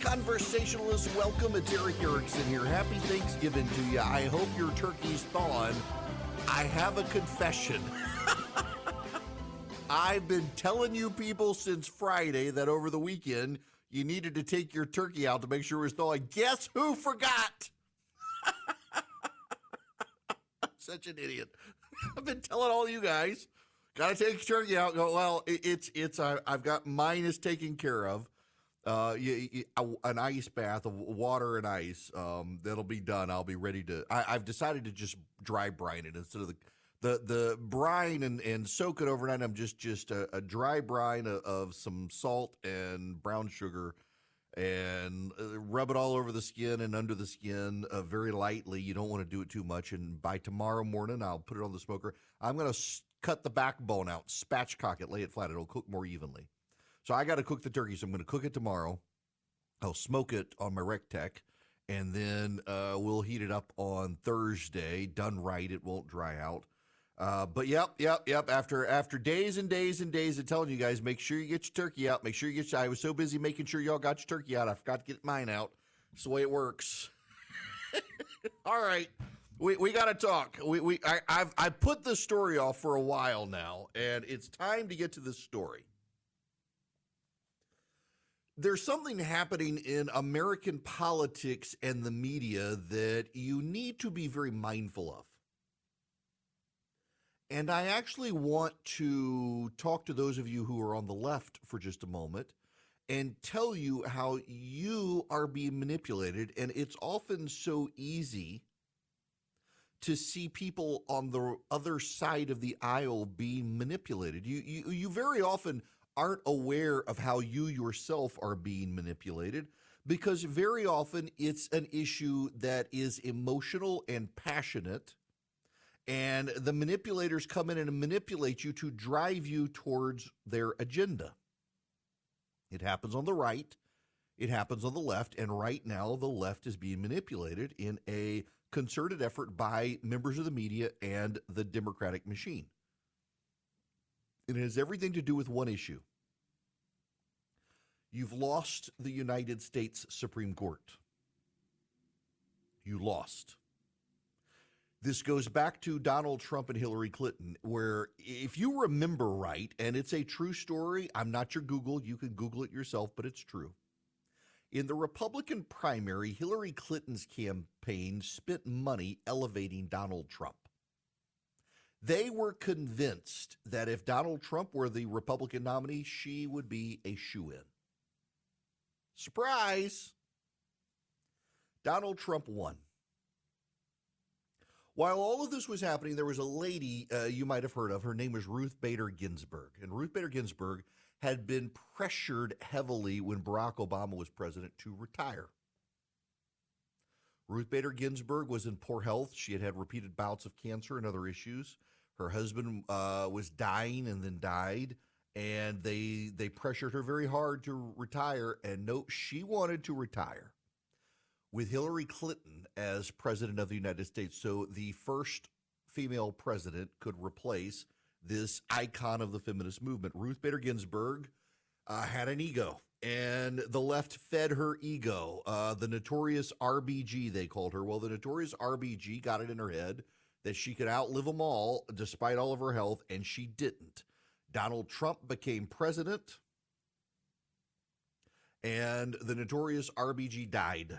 Conversationalists. Welcome. It's Erick Erickson here. Happy Thanksgiving to you. I hope your turkey's thawing. I have a confession. I've been telling you people since Friday that over the weekend you needed to take your turkey out to make sure it was thawing. Guess who forgot? Such an idiot. I've been telling all you guys, got to take your turkey out. Go, well, it, it's, it's, I, I've got mine is taken care of uh, you, you, an ice bath of water and ice. Um, that'll be done. I'll be ready to. I, have decided to just dry brine it instead of the the the brine and, and soak it overnight. I'm just just a, a dry brine of, of, some salt and brown sugar, and uh, rub it all over the skin and under the skin uh, very lightly. You don't want to do it too much. And by tomorrow morning, I'll put it on the smoker. I'm gonna cut the backbone out, spatchcock it, lay it flat. It'll cook more evenly. So I got to cook the turkey. So I'm going to cook it tomorrow. I'll smoke it on my Rectech, and then uh, we'll heat it up on Thursday. Done right, it won't dry out. Uh, but yep, yep, yep. After after days and days and days of telling you guys, make sure you get your turkey out. Make sure you get. Your, I was so busy making sure y'all got your turkey out. I forgot to get mine out. It's the way it works. All right, we, we got to talk. We, we I, I've I put this story off for a while now, and it's time to get to this story there's something happening in American politics and the media that you need to be very mindful of. And I actually want to talk to those of you who are on the left for just a moment and tell you how you are being manipulated. And it's often so easy to see people on the other side of the aisle being manipulated. You, you, you very often aren't aware of how you yourself are being manipulated because very often it's an issue that is emotional and passionate. And the manipulators come in and manipulate you to drive you towards their agenda. It happens on the right, it happens on the left, and right now the left is being manipulated in a concerted effort by members of the media and the Democratic machine. It has everything to do with one issue You've lost the United States Supreme Court. You lost. This goes back to Donald Trump and Hillary Clinton, where if you remember right, and it's a true story, I'm not your Google, you can Google it yourself, but it's true. In the Republican primary, Hillary Clinton's campaign spent money elevating Donald Trump. They were convinced that if Donald Trump were the Republican nominee, she would be a shoo in. Surprise! Donald Trump won. While all of this was happening, there was a lady uh, you might have heard of. Her name was Ruth Bader Ginsburg. And Ruth Bader Ginsburg had been pressured heavily when Barack Obama was president to retire. Ruth Bader Ginsburg was in poor health. She had had repeated bouts of cancer and other issues. Her husband uh, was dying and then died and they they pressured her very hard to retire and no she wanted to retire with Hillary Clinton as president of the United States. So the first female president could replace this icon of the feminist movement. Ruth Bader Ginsburg uh, had an ego and the left fed her ego. Uh, the notorious RBG they called her. Well the notorious RBG got it in her head that she could outlive them all despite all of her health and she didn't Donald Trump became president, and the notorious RBG died.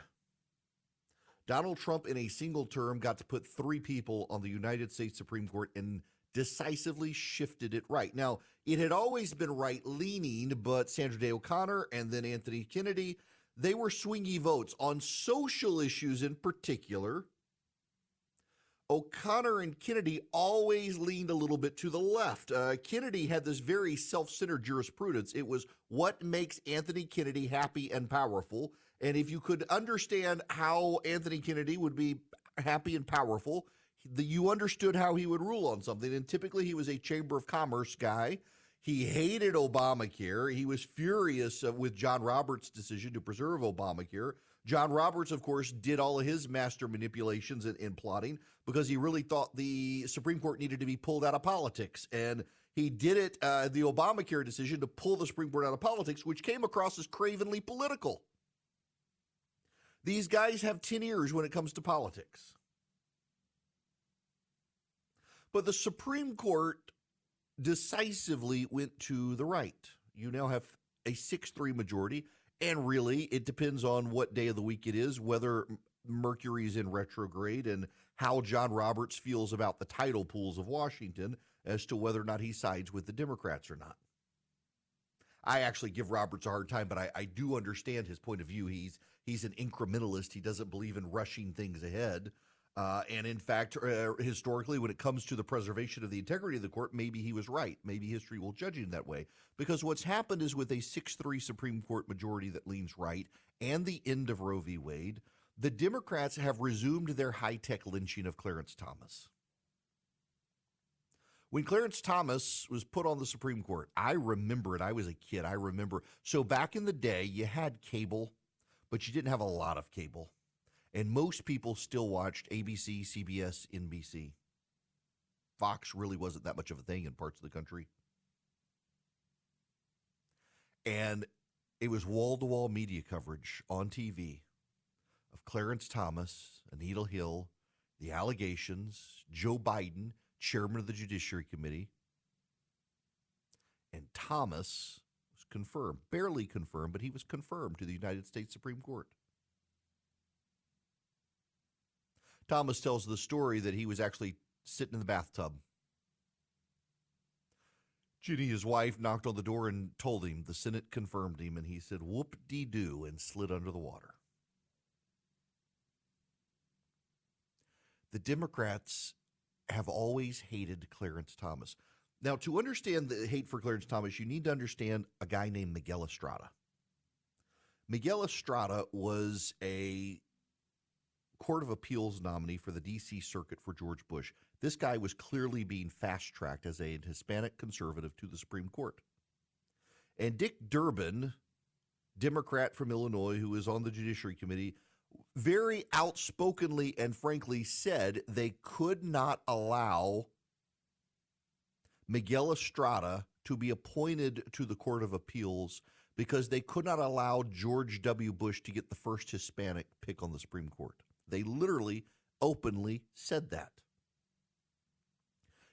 Donald Trump, in a single term, got to put three people on the United States Supreme Court and decisively shifted it right. Now, it had always been right leaning, but Sandra Day O'Connor and then Anthony Kennedy, they were swingy votes on social issues in particular. O'Connor and Kennedy always leaned a little bit to the left. Uh, Kennedy had this very self centered jurisprudence. It was what makes Anthony Kennedy happy and powerful. And if you could understand how Anthony Kennedy would be happy and powerful, the, you understood how he would rule on something. And typically, he was a Chamber of Commerce guy. He hated Obamacare. He was furious with John Roberts' decision to preserve Obamacare. John Roberts, of course, did all of his master manipulations and, and plotting because he really thought the Supreme Court needed to be pulled out of politics. And he did it, uh, the Obamacare decision, to pull the Supreme Court out of politics, which came across as cravenly political. These guys have 10 ears when it comes to politics. But the Supreme Court decisively went to the right. You now have a 6 3 majority. And really, it depends on what day of the week it is, whether Mercury's in retrograde, and how John Roberts feels about the tidal pools of Washington as to whether or not he sides with the Democrats or not. I actually give Roberts a hard time, but I, I do understand his point of view. He's he's an incrementalist. He doesn't believe in rushing things ahead. Uh, and in fact, uh, historically, when it comes to the preservation of the integrity of the court, maybe he was right. Maybe history will judge him that way. Because what's happened is with a 6 3 Supreme Court majority that leans right and the end of Roe v. Wade, the Democrats have resumed their high tech lynching of Clarence Thomas. When Clarence Thomas was put on the Supreme Court, I remember it. I was a kid. I remember. So back in the day, you had cable, but you didn't have a lot of cable and most people still watched ABC, CBS, NBC. Fox really wasn't that much of a thing in parts of the country. And it was wall to wall media coverage on TV of Clarence Thomas, Anita Hill, the allegations, Joe Biden, chairman of the Judiciary Committee. And Thomas was confirmed, barely confirmed, but he was confirmed to the United States Supreme Court. Thomas tells the story that he was actually sitting in the bathtub. Ginny, his wife, knocked on the door and told him. The Senate confirmed him, and he said, whoop de doo, and slid under the water. The Democrats have always hated Clarence Thomas. Now, to understand the hate for Clarence Thomas, you need to understand a guy named Miguel Estrada. Miguel Estrada was a Court of Appeals nominee for the D.C. Circuit for George Bush. This guy was clearly being fast tracked as a Hispanic conservative to the Supreme Court. And Dick Durbin, Democrat from Illinois, who is on the Judiciary Committee, very outspokenly and frankly said they could not allow Miguel Estrada to be appointed to the Court of Appeals because they could not allow George W. Bush to get the first Hispanic pick on the Supreme Court. They literally openly said that.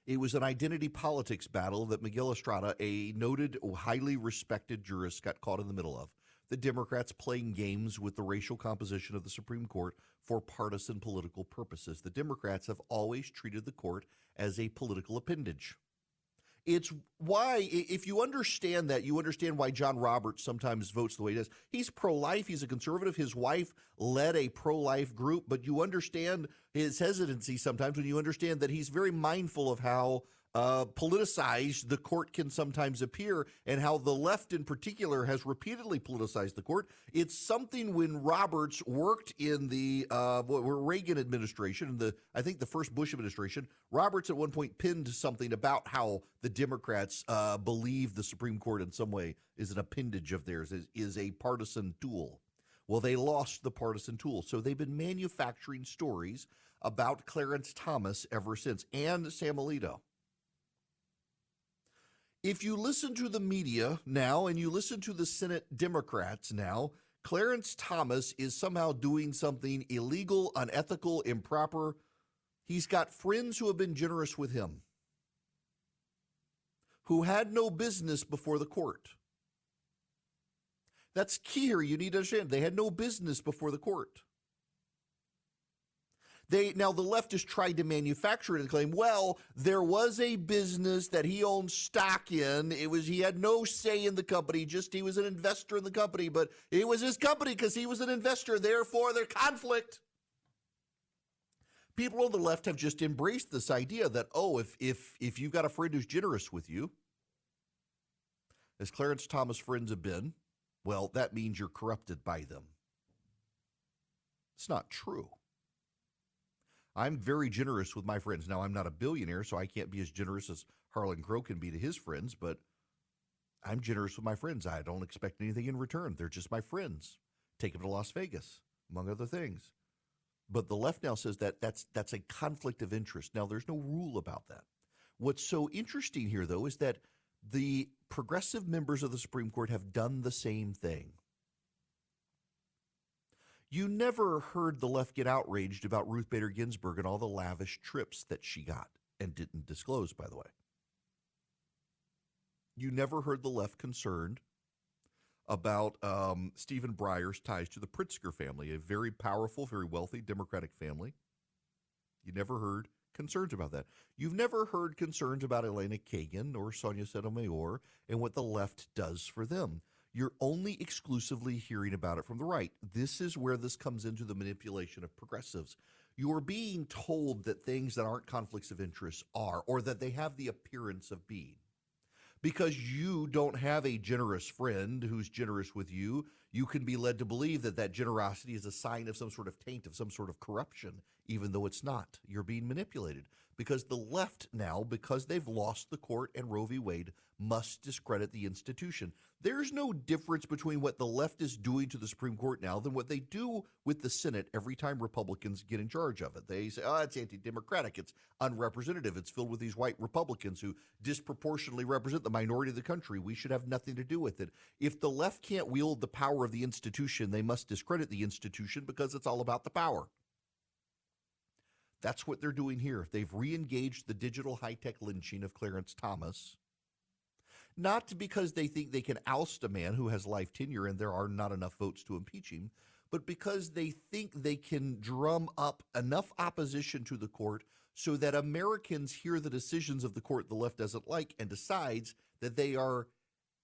It was an identity politics battle that Miguel Estrada, a noted, highly respected jurist, got caught in the middle of. The Democrats playing games with the racial composition of the Supreme Court for partisan political purposes. The Democrats have always treated the court as a political appendage. It's why, if you understand that, you understand why John Roberts sometimes votes the way he does. He's pro life, he's a conservative. His wife led a pro life group, but you understand his hesitancy sometimes when you understand that he's very mindful of how uh, politicized the court can sometimes appear, and how the left in particular has repeatedly politicized the court. It's something when Roberts worked in the uh, Reagan administration, the I think the first Bush administration. Roberts at one point pinned something about how the Democrats uh, believe the Supreme Court in some way is an appendage of theirs, is, is a partisan tool. Well, they lost the partisan tool, so they've been manufacturing stories about Clarence Thomas ever since, and Sam Alito if you listen to the media now and you listen to the Senate Democrats now, Clarence Thomas is somehow doing something illegal, unethical, improper. He's got friends who have been generous with him, who had no business before the court. That's key here. You need to understand. They had no business before the court. They now the leftists tried to manufacture it and claim, well, there was a business that he owned stock in. It was he had no say in the company, just he was an investor in the company, but it was his company because he was an investor. Therefore, their conflict. People on the left have just embraced this idea that oh, if if if you've got a friend who's generous with you, as Clarence Thomas friends have been, well, that means you're corrupted by them. It's not true. I'm very generous with my friends. Now, I'm not a billionaire, so I can't be as generous as Harlan Crow can be to his friends, but I'm generous with my friends. I don't expect anything in return. They're just my friends. Take them to Las Vegas, among other things. But the left now says that that's that's a conflict of interest. Now, there's no rule about that. What's so interesting here, though, is that the progressive members of the Supreme Court have done the same thing. You never heard the left get outraged about Ruth Bader Ginsburg and all the lavish trips that she got and didn't disclose, by the way. You never heard the left concerned about um, Stephen Breyer's ties to the Pritzker family, a very powerful, very wealthy Democratic family. You never heard concerns about that. You've never heard concerns about Elena Kagan or Sonia Sotomayor and what the left does for them. You're only exclusively hearing about it from the right. This is where this comes into the manipulation of progressives. You're being told that things that aren't conflicts of interest are, or that they have the appearance of being because you don't have a generous friend who's generous with you, you can be led to believe that that generosity is a sign of some sort of taint, of some sort of corruption, even though it's not. You're being manipulated because the left now, because they've lost the court and Roe v. Wade, must discredit the institution. There's no difference between what the left is doing to the Supreme Court now than what they do with the Senate every time Republicans get in charge of it. They say, oh, it's anti democratic, it's unrepresentative, it's filled with these white Republicans who disproportionately represent the minority of the country. We should have nothing to do with it. If the left can't wield the power of the institution, they must discredit the institution because it's all about the power. That's what they're doing here. They've re engaged the digital high tech lynching of Clarence Thomas not because they think they can oust a man who has life tenure and there are not enough votes to impeach him, but because they think they can drum up enough opposition to the court so that Americans hear the decisions of the court the left doesn't like and decides that they are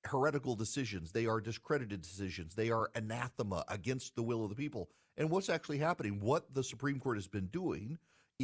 heretical decisions, they are discredited decisions, they are anathema against the will of the people. And what's actually happening, what the Supreme Court has been doing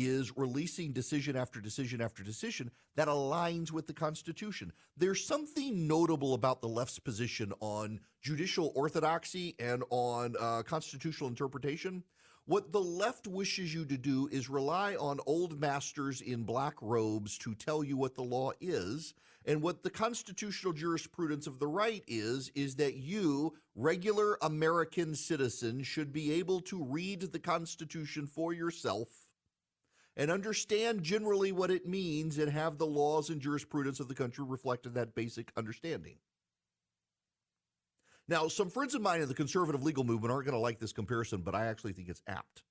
is releasing decision after decision after decision that aligns with the Constitution. There's something notable about the left's position on judicial orthodoxy and on uh, constitutional interpretation. What the left wishes you to do is rely on old masters in black robes to tell you what the law is. And what the constitutional jurisprudence of the right is, is that you, regular American citizens, should be able to read the Constitution for yourself and understand generally what it means and have the laws and jurisprudence of the country reflect that basic understanding. Now, some friends of mine in the conservative legal movement aren't going to like this comparison, but I actually think it's apt.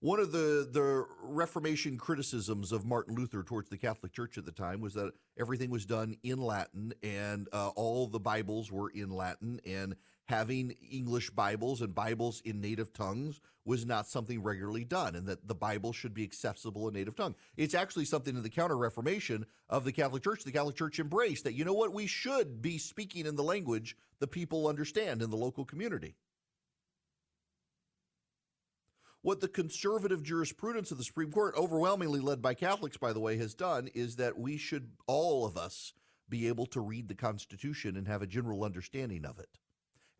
One of the, the Reformation criticisms of Martin Luther towards the Catholic Church at the time was that everything was done in Latin and uh, all the Bibles were in Latin, and having English Bibles and Bibles in native tongues was not something regularly done, and that the Bible should be accessible in native tongue. It's actually something in the Counter Reformation of the Catholic Church. The Catholic Church embraced that, you know what, we should be speaking in the language the people understand in the local community. What the conservative jurisprudence of the Supreme Court, overwhelmingly led by Catholics, by the way, has done is that we should, all of us, be able to read the Constitution and have a general understanding of it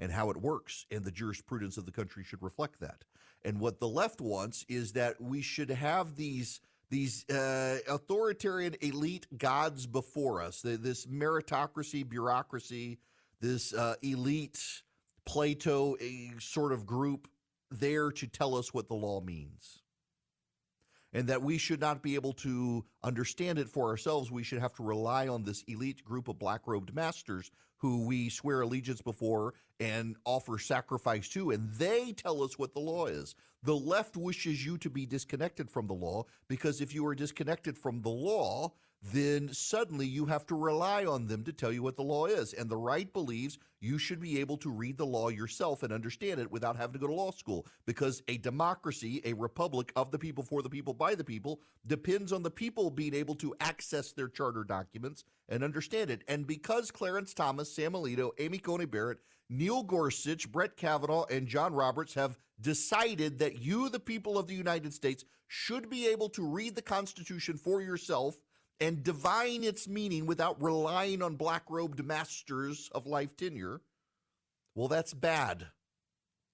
and how it works, and the jurisprudence of the country should reflect that. And what the left wants is that we should have these these uh, authoritarian elite gods before us, this meritocracy, bureaucracy, this uh, elite Plato sort of group there to tell us what the law means. And that we should not be able to understand it for ourselves. We should have to rely on this elite group of black robed masters who we swear allegiance before and offer sacrifice to, and they tell us what the law is. The left wishes you to be disconnected from the law because if you are disconnected from the law, then suddenly you have to rely on them to tell you what the law is. And the right believes you should be able to read the law yourself and understand it without having to go to law school because a democracy, a republic of the people, for the people, by the people, depends on the people being able to access their charter documents and understand it. And because Clarence Thomas, Sam Alito, Amy Coney Barrett, Neil Gorsuch, Brett Kavanaugh, and John Roberts have decided that you, the people of the United States, should be able to read the Constitution for yourself and divine its meaning without relying on black robed masters of life tenure, well, that's bad.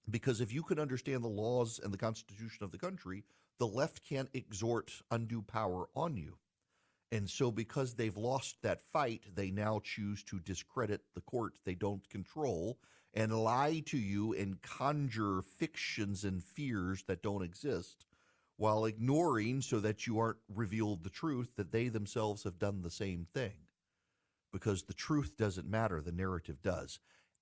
Because if you can understand the laws and the Constitution of the country, the left can't exhort undue power on you. And so, because they've lost that fight, they now choose to discredit the court they don't control and lie to you and conjure fictions and fears that don't exist while ignoring so that you aren't revealed the truth that they themselves have done the same thing. Because the truth doesn't matter, the narrative does.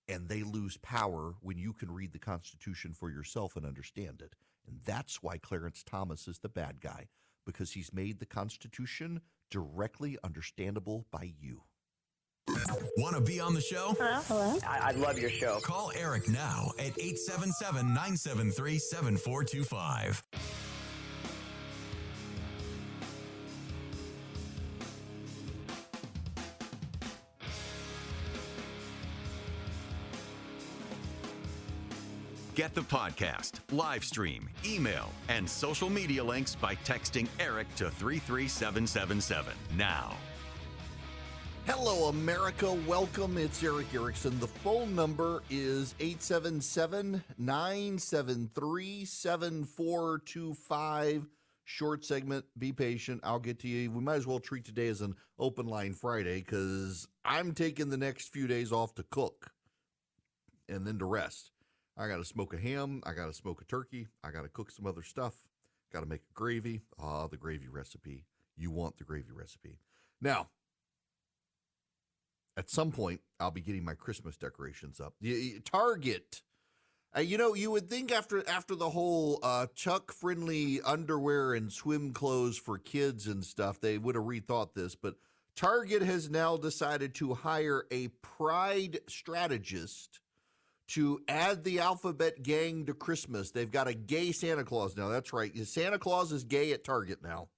And they lose power when you can read the Constitution for yourself and understand it. And that's why Clarence Thomas is the bad guy, because he's made the Constitution directly understandable by you. Want to be on the show? Hello? Hello? I, I love your show. Call Erick now at 877 973 7425. Get the podcast, live stream, email, and social media links by texting Erick to 33777 now. Hello, America. Welcome. It's Erick Erickson. The phone number is 877 973 7425. Short segment. Be patient. I'll get to you. We might as well treat today as an open line Friday because I'm taking the next few days off to cook and then to rest. I got to smoke a ham. I got to smoke a turkey. I got to cook some other stuff. Got to make a gravy. Ah, the gravy recipe. You want the gravy recipe. Now, at some point, I'll be getting my Christmas decorations up. Target. Uh, you know, you would think after after the whole uh, tuck friendly underwear and swim clothes for kids and stuff, they would have rethought this. But Target has now decided to hire a pride strategist to add the alphabet gang to Christmas. They've got a gay Santa Claus now. That's right. Santa Claus is gay at Target now.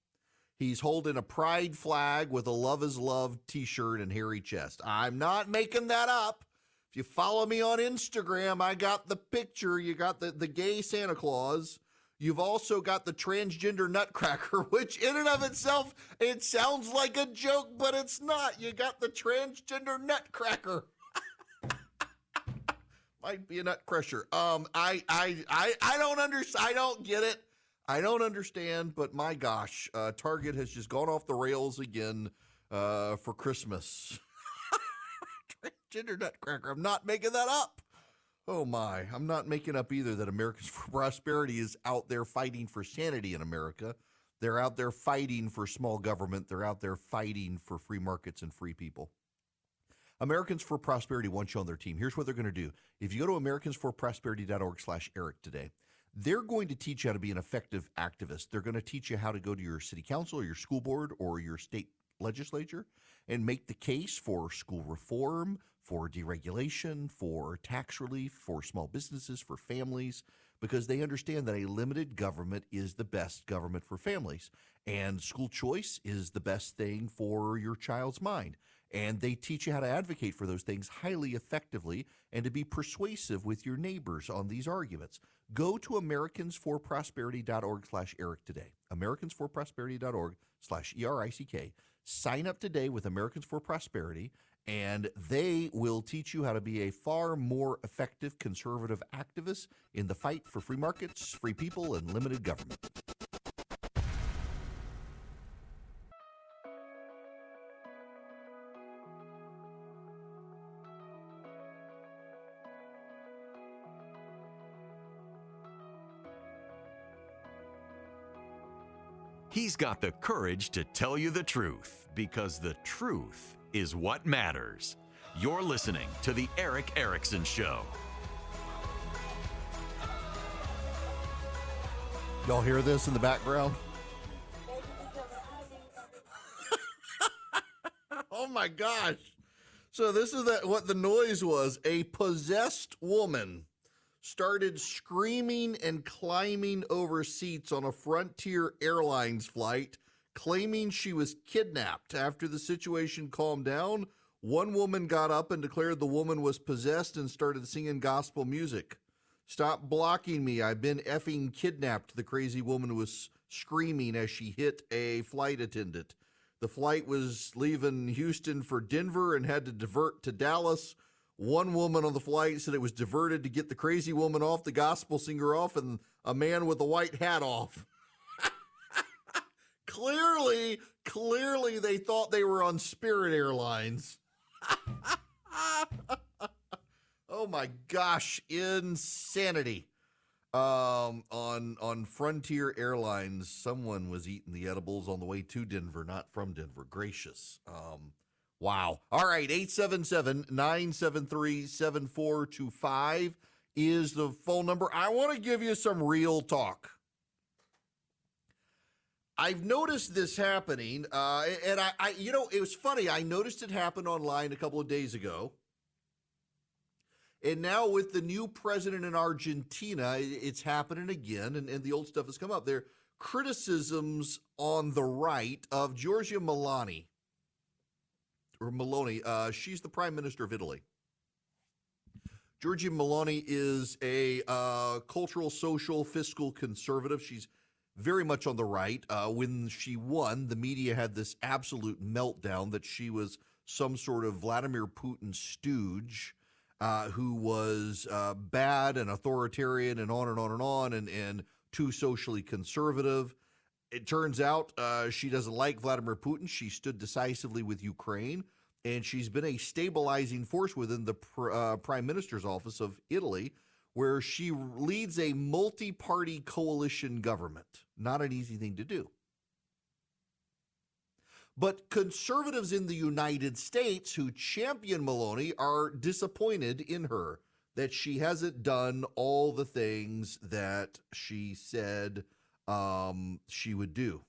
He's holding a pride flag with a love is love t shirt and hairy chest. I'm not making that up. If you follow me on Instagram, I got the picture. You got the, the gay Santa Claus. You've also got the transgender nutcracker, which in and of itself, it sounds like a joke, but it's not. You got the transgender nutcracker might be a nut crusher. Um, I, I, I, I don't understand. I don't get it. I don't understand. But my gosh, uh, Target has just gone off the rails again uh, for Christmas. Transgender nutcracker. I'm not making that up. Oh my, I'm not making up either that Americans for Prosperity is out there fighting for sanity in America. They're out there fighting for small government. They're out there fighting for free markets and free people. Americans for Prosperity wants you on their team. Here's what they're going to do. If you go to americansforprosperity.org slash Erick today, they're going to teach you how to be an effective activist. They're going to teach you how to go to your city council or your school board or your state legislature and make the case for school reform, for deregulation, for tax relief, for small businesses, for families, because they understand that a limited government is the best government for families. And school choice is the best thing for your child's mind and they teach you how to advocate for those things highly effectively and to be persuasive with your neighbors on these arguments. Go to americansforprosperity.org slash Erick today. americansforprosperity.org slash E-R-I-C-K. Sign up today with Americans for Prosperity, and they will teach you how to be a far more effective conservative activist in the fight for free markets, free people, and limited government. He's got the courage to tell you the truth because the truth is what matters. You're listening to The Erick Erickson Show. Y'all hear this in the background? oh my gosh. So this is that what the noise was. A possessed woman started screaming and climbing over seats on a Frontier Airlines flight, claiming she was kidnapped. After the situation calmed down, one woman got up and declared the woman was possessed and started singing gospel music. Stop blocking me. I've been effing kidnapped. The crazy woman was screaming as she hit a flight attendant. The flight was leaving Houston for Denver and had to divert to Dallas. One woman on the flight said it was diverted to get the crazy woman off, the gospel singer off, and a man with a white hat off. clearly, clearly they thought they were on Spirit Airlines. oh my gosh, insanity. Um, on on Frontier Airlines, someone was eating the edibles on the way to Denver, not from Denver. Gracious. Um, wow. All right, 877-973-7425 is the phone number. I want to give you some real talk. I've noticed this happening, uh, and I, I, you know, it was funny. I noticed it happen online a couple of days ago. And now with the new president in Argentina, it's happening again, and, and the old stuff has come up. There criticisms on the right of Giorgia Meloni or Maloney. Uh, she's the prime minister of Italy. Giorgia Meloni is a uh, cultural, social, fiscal conservative. She's very much on the right. Uh, when she won, the media had this absolute meltdown that she was some sort of Vladimir Putin stooge uh, who was uh, bad and authoritarian and on and on and on and, and too socially conservative. It turns out uh, she doesn't like Vladimir Putin. She stood decisively with Ukraine, and she's been a stabilizing force within the pr- uh, prime minister's office of Italy, where she leads a multi party coalition government. Not an easy thing to do. But conservatives in the United States who champion Meloni are disappointed in her that she hasn't done all the things that she said um, she would do.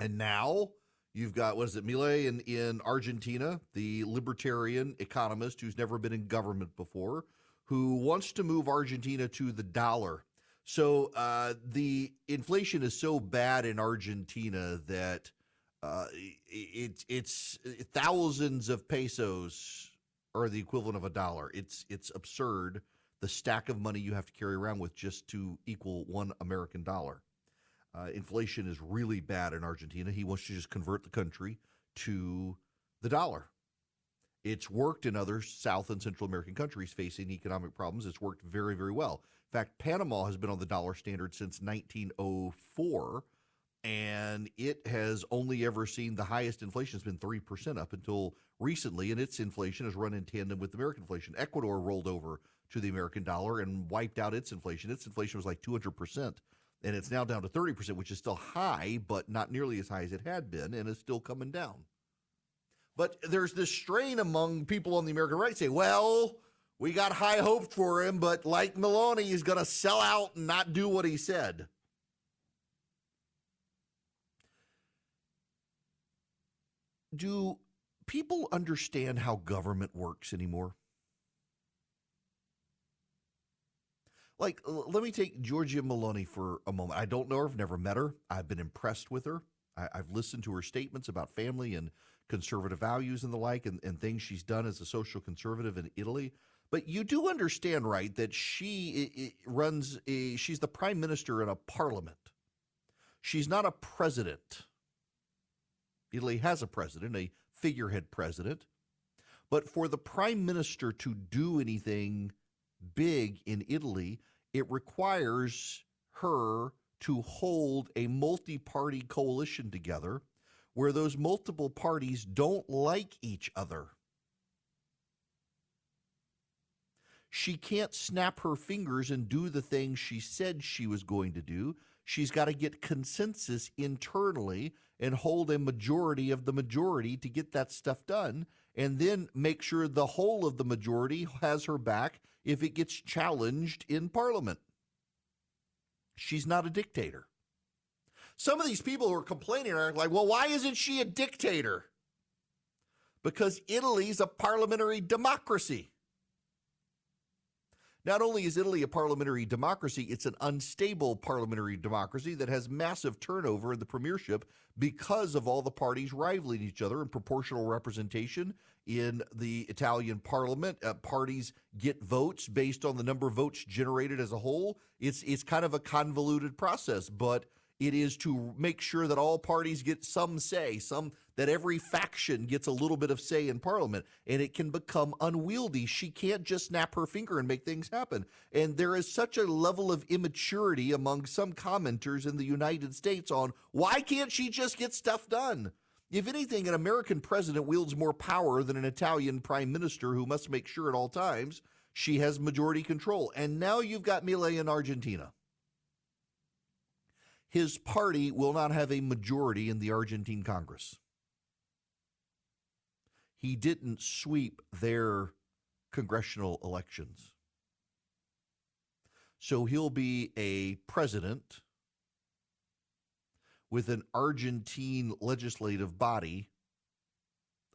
And now you've got, what is it, Milei in, in Argentina, the libertarian economist who's never been in government before, who wants to move Argentina to the dollar. So uh, the inflation is so bad in Argentina that uh, it, it's thousands of pesos are the equivalent of a dollar. It's it's absurd the stack of money you have to carry around with just to equal one American dollar. Uh, inflation is really bad in Argentina. He wants to just convert the country to the dollar. It's worked in other South and Central American countries facing economic problems. It's worked very, very well. In fact, Panama has been on the dollar standard since 1904 and it has only ever seen the highest inflation It's been 3% up until recently and its inflation has run in tandem with american inflation ecuador rolled over to the american dollar and wiped out its inflation. Its inflation was like 200% and it's now down to 30% which is still high but not nearly as high as it had been and is still coming down. But there's this strain among people on the american right say well we got high hopes for him but like Maloney, he's going to sell out and not do what he said. Do people understand how government works anymore? Like, let me take Giorgia Meloni for a moment. I don't know her, I've never met her. I've been impressed with her. I, have listened to her statements about family and conservative values and the like, and, and things she's done as a social conservative in Italy. But you do understand, right, that she runs a, she's the prime minister in a parliament. She's not a president. Italy has a president, a figurehead president. But for the prime minister to do anything big in Italy, it requires her to hold a multi party coalition together where those multiple parties don't like each other. She can't snap her fingers and do the things she said she was going to do. She's got to get consensus internally and hold a majority of the majority to get that stuff done and then make sure the whole of the majority has her back if it gets challenged in parliament. She's not a dictator. Some of these people who are complaining are like, well, why isn't she a dictator? Because Italy's a parliamentary democracy. Not only is Italy a parliamentary democracy, it's an unstable parliamentary democracy that has massive turnover in the premiership because of all the parties rivaling each other in proportional representation in the Italian parliament. Uh, parties get votes based on the number of votes generated as a whole. It's it's kind of a convoluted process, but it is to make sure that all parties get some say, some that every faction gets a little bit of say in parliament, and it can become unwieldy. She can't just snap her finger and make things happen. And there is such a level of immaturity among some commenters in the United States on why can't she just get stuff done? If anything, an American president wields more power than an Italian prime minister who must make sure at all times she has majority control. And now you've got Milei in Argentina his party will not have a majority in the Argentine Congress. He didn't sweep their congressional elections. So he'll be a president with an Argentine legislative body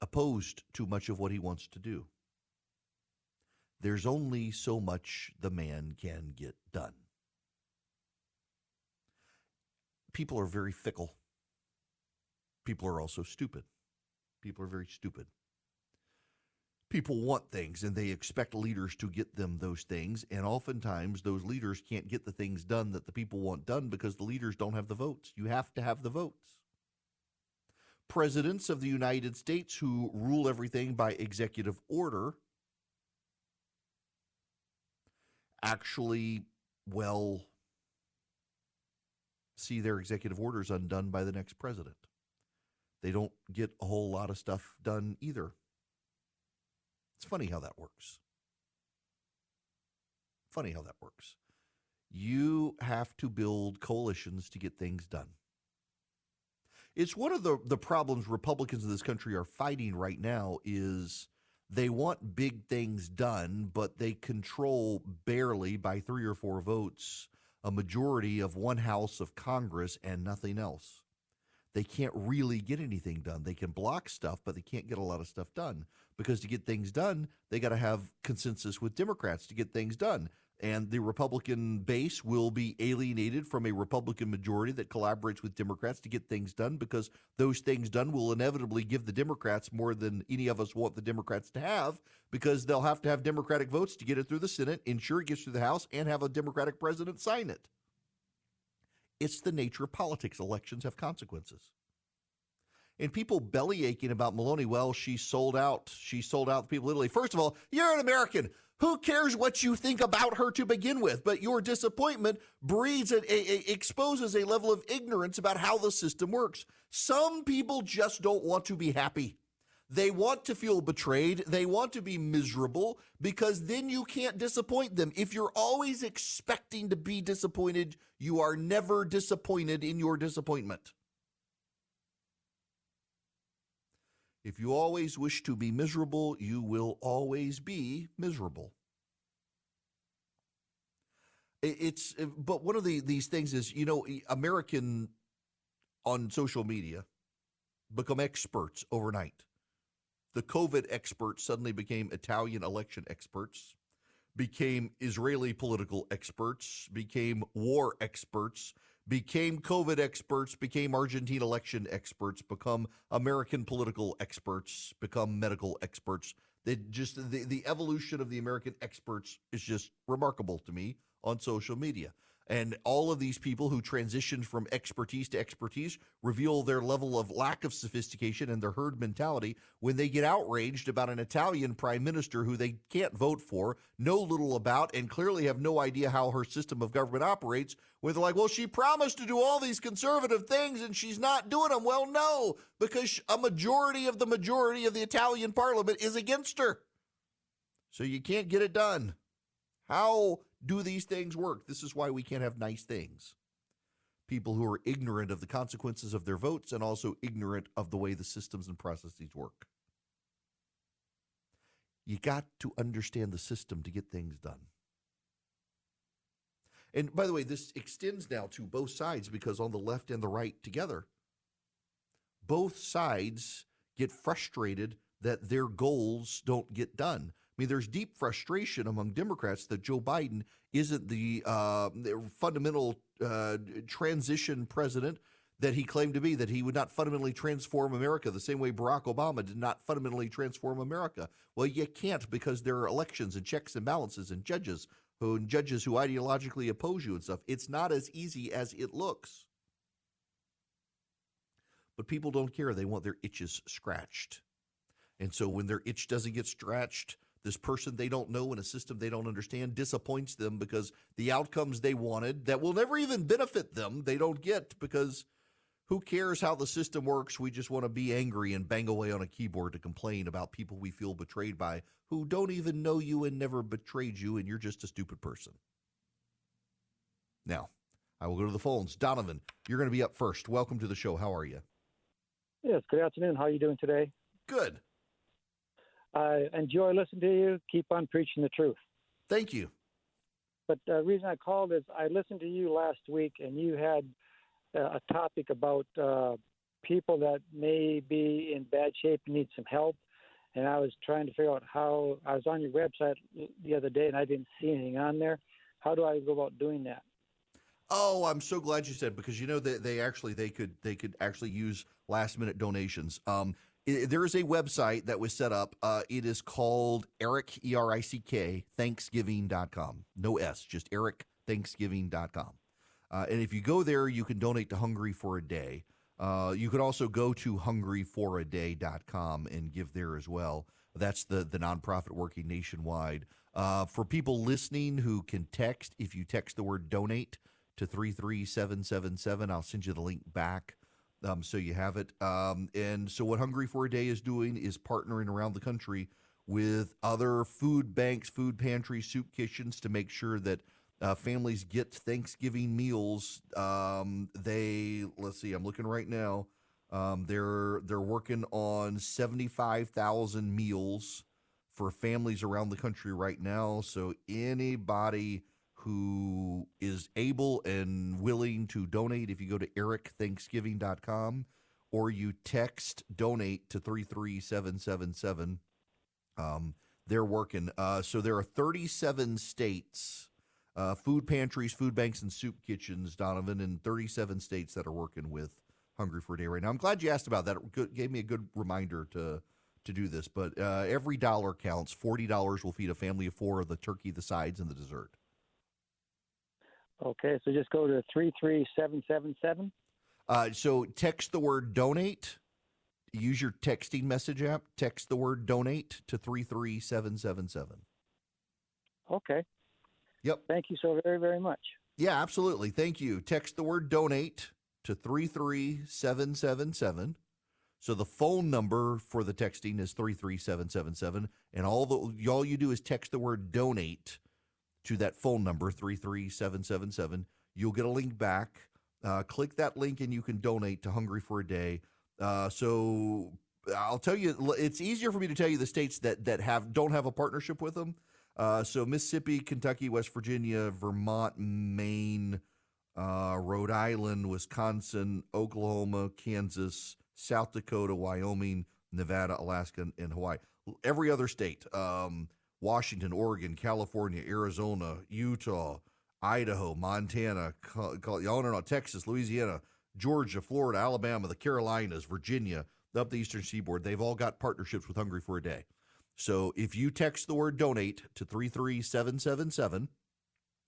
opposed to much of what he wants to do. There's only so much the man can get done. people are very fickle. People are also stupid. People are very stupid. People want things and they expect leaders to get them those things. And oftentimes, those leaders can't get the things done that the people want done because the leaders don't have the votes. You have to have the votes. Presidents of the United States who rule everything by executive order actually, well, see their executive orders undone by the next president. They don't get a whole lot of stuff done either. It's funny how that works. Funny how that works. You have to build coalitions to get things done. It's one of the, the problems Republicans in this country are fighting right now is they want big things done, but they control barely by three or four votes a majority of one house of Congress and nothing else. They can't really get anything done. They can block stuff, but they can't get a lot of stuff done because to get things done, they got to have consensus with Democrats to get things done. And the Republican base will be alienated from a Republican majority that collaborates with Democrats to get things done because those things done will inevitably give the Democrats more than any of us want the Democrats to have because they'll have to have Democratic votes to get it through the Senate, ensure it gets through the House, and have a Democratic president sign it. It's the nature of politics. Elections have consequences. And people belly aching about Maloney, well, she sold out. She sold out the people of Italy. First of all, you're an American. Who cares what you think about her to begin with? But your disappointment breeds and exposes a level of ignorance about how the system works. Some people just don't want to be happy. They want to feel betrayed. They want to be miserable because then you can't disappoint them. If you're always expecting to be disappointed, you are never disappointed in your disappointment. If you always wish to be miserable, you will always be miserable. It's but one of the these things is you know American on social media become experts overnight. The COVID experts suddenly became Italian election experts, became Israeli political experts, became war experts, became COVID experts, became Argentine election experts, become American political experts, become medical experts. They just the, the evolution of the American experts is just remarkable to me on social media. And all of these people who transitioned from expertise to expertise reveal their level of lack of sophistication and their herd mentality when they get outraged about an Italian prime minister who they can't vote for, know little about, and clearly have no idea how her system of government operates. When they're like, well, she promised to do all these conservative things and she's not doing them. Well, no, because a majority of the majority of the Italian parliament is against her. So you can't get it done. How do these things work? This is why we can't have nice things. People who are ignorant of the consequences of their votes and also ignorant of the way the systems and processes work. You got to understand the system to get things done. And by the way, this extends now to both sides because on the left and the right together, both sides get frustrated that their goals don't get done mean, there's deep frustration among Democrats that Joe Biden isn't the, uh, the fundamental uh, transition president that he claimed to be, that he would not fundamentally transform America the same way Barack Obama did not fundamentally transform America. Well, you can't because there are elections and checks and balances and judges who and judges who ideologically oppose you and stuff. It's not as easy as it looks. But people don't care. They want their itches scratched. And so when their itch doesn't get scratched, this person they don't know in a system they don't understand disappoints them because the outcomes they wanted that will never even benefit them, they don't get because who cares how the system works? We just want to be angry and bang away on a keyboard to complain about people we feel betrayed by who don't even know you and never betrayed you, and you're just a stupid person. Now, I will go to the phones. Donovan, you're going to be up first. Welcome to the show. How are you? Yes, good afternoon. How are you doing today? Good. I enjoy listening to you. Keep on preaching the truth. Thank you. But the reason I called is I listened to you last week, and you had uh, a topic about uh, people that may be in bad shape and need some help. And I was trying to figure out how I was on your website the other day, and I didn't see anything on there. How do I go about doing that? Oh, I'm so glad you said because you know they, they actually they could they could actually use last minute donations. Um, there is a website that was set up. Uh, it is called Erick E R I C K Thanksgiving.com. No S, just Erick Thanksgiving.com. Uh, and if you go there, you can donate to Hungry for a Day. Uh, you could also go to hungryforaday.com and give there as well. That's the, the nonprofit working nationwide. Uh, for people listening who can text, if you text the word donate to 33777, I'll send you the link back um, so you have it. Um, and so, what Hungry for a Day is doing is partnering around the country with other food banks, food pantries, soup kitchens to make sure that uh, families get Thanksgiving meals. Um, they let's see, I'm looking right now. Um, they're they're working on 75,000 meals for families around the country right now. So anybody who is able and willing to donate, if you go to erickthanksgiving.com or you text donate to 33777, um, they're working. Uh, so there are 37 states, uh, food pantries, food banks, and soup kitchens, Donovan, in 37 states that are working with Hungry for a Day right now. I'm glad you asked about that. It gave me a good reminder to to do this. But uh, every dollar counts. Forty dollars will feed a family of four: of the turkey, the sides, and the dessert. Okay, so just go to 33777. Uh, so text the word donate. Use your texting message app. Text the word donate to 33777. Okay. Yep. Thank you so very, very much. Yeah, absolutely. Thank you. Text the word donate to 33777. So the phone number for the texting is 33777 and all the all you do is text the word donate to that phone number 33777. You'll get a link back. Uh, click that link and you can donate to Hungry for a Day. Uh, so I'll tell you, it's easier for me to tell you the states that that have don't have a partnership with them. Uh, so Mississippi, Kentucky, West Virginia, Vermont, Maine, uh, Rhode Island, Wisconsin, Oklahoma, Kansas, South Dakota, Wyoming, Nevada, Alaska, and Hawaii. Every other state, um, Washington, Oregon, California, Arizona, Utah, Idaho, Montana, y'all know, Texas, Louisiana, Georgia, Florida, Alabama, the Carolinas, Virginia, up the Eastern Seaboard, they've all got partnerships with Hungry for a Day. So if you text the word donate to 33777,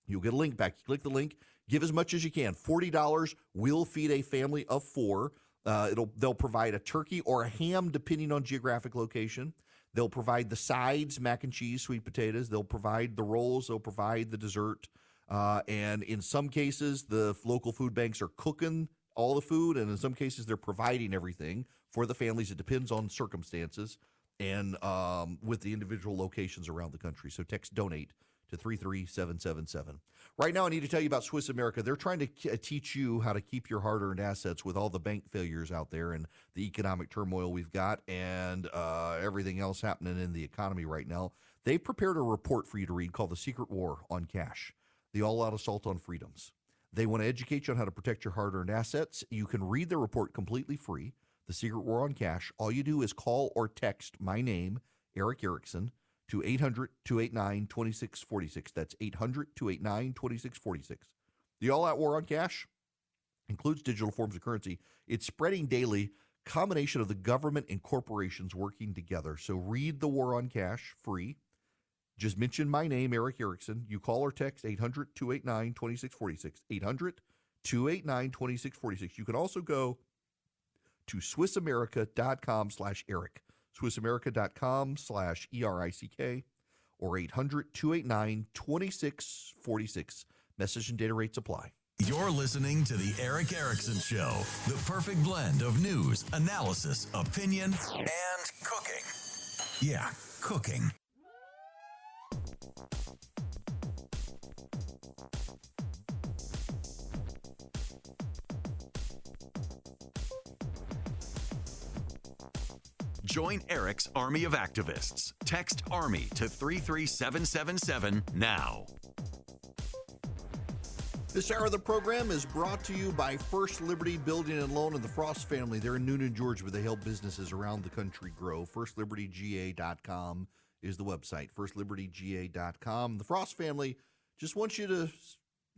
you'll get a link back. You click the link, give as much as you can. $40 will feed a family of four. Uh, it'll they'll provide a turkey or a ham depending on geographic location. They'll provide the sides, mac and cheese, sweet potatoes. They'll provide the rolls. They'll provide the dessert. Uh, and in some cases, the local food banks are cooking all the food, and in some cases, they're providing everything for the families. It depends on circumstances and um, with the individual locations around the country. So text donate to 33777. Right now, I need to tell you about Swiss America. They're trying to k- teach you how to keep your hard earned assets with all the bank failures out there and the economic turmoil we've got and uh, everything else happening in the economy right now. They've prepared a report for you to read called The Secret War on Cash, the all out assault on freedoms. They want to educate you on how to protect your hard earned assets. You can read the report completely free, The Secret War on Cash. All you do is call or text my name, Erick Erickson to 800 289 2646. That's 800 289 2646. The all out war on cash includes digital forms of currency. It's spreading daily, combination of the government and corporations working together. So read The War on Cash free. Just mention my name, Erick Erickson. You call or text 800 289 2646. 800 289 2646. You can also go to SwissAmerica.com slash Erick. SwissAmerica.com slash E R I C K or 800 289 2646. Message and data rates apply. You're listening to The Erick Erickson Show, the perfect blend of news, analysis, opinion, and cooking. Yeah, cooking. Join Erick's army of activists. Text ARMY to 33777 now. This hour of the program is brought to you by First Liberty Building and Loan and the Frost family. They're in Newnan, Georgia, where they help businesses around the country grow. FirstLibertyGA.com is the website. FirstLibertyGA.com. The Frost family just wants you to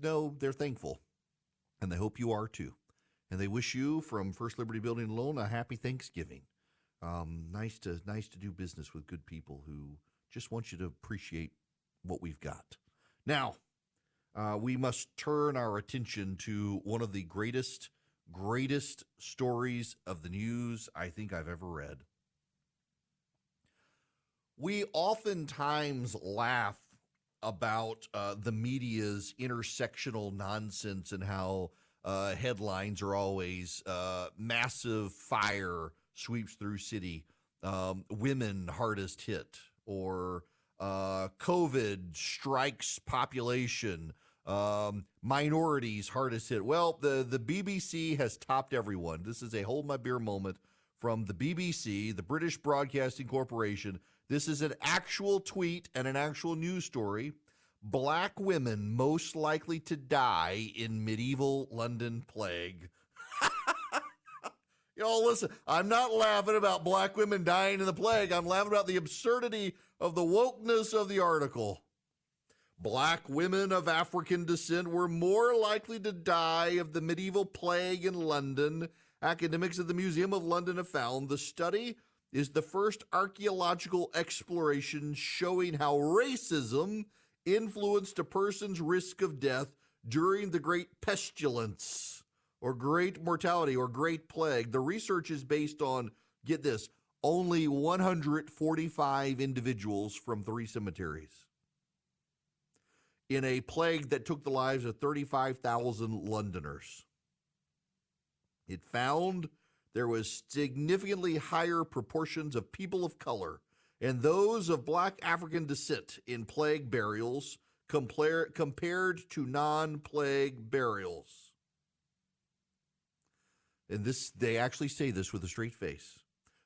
know they're thankful, and they hope you are too. And they wish you from First Liberty Building and Loan a happy Thanksgiving. Um, nice to nice to do business with good people who just want you to appreciate what we've got. Now, uh, we must turn our attention to one of the greatest, greatest stories of the news I think I've ever read. We oftentimes laugh about uh, the media's intersectional nonsense and how uh, headlines are always uh, massive fire sweeps through city, um, women hardest hit, or uh, COVID strikes population, um, minorities hardest hit. Well, the, the BBC has topped everyone. This is a hold my beer moment from the BBC, the British Broadcasting Corporation. This is an actual tweet and an actual news story. Black women most likely to die in medieval London plague. Y'all listen, I'm not laughing about black women dying in the plague. I'm laughing about the absurdity of the wokeness of the article. Black women of African descent were more likely to die of the medieval plague in London. Academics at the Museum of London have found the study is the first archaeological exploration showing how racism influenced a person's risk of death during the Great Pestilence or great mortality or great plague. The research is based on, get this, only 145 individuals from three cemeteries in a plague that took the lives of 35,000 Londoners. It found there was significantly higher proportions of people of color and those of black African descent in plague burials compare, compared to non-plague burials and this they actually say this with a straight face.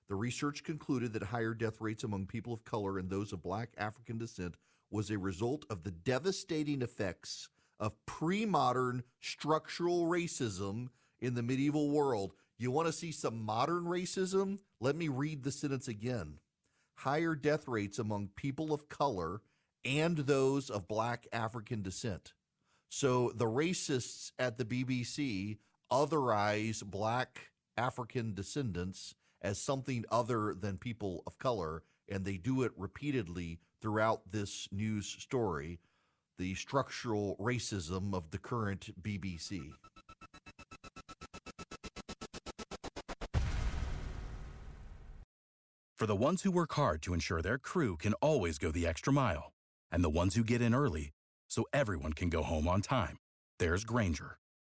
The research concluded that higher death rates among people of color and those of black African descent was a result of the devastating effects of pre-modern structural racism in the medieval world. You want to see some modern racism? Let me read the sentence again. Higher death rates among people of color and those of black African descent. So the racists at the BBC otherize black African descendants as something other than people of color, and they do it repeatedly throughout this news story the structural racism of the current BBC. For the ones who work hard to ensure their crew can always go the extra mile, and the ones who get in early so everyone can go home on time, there's Grainger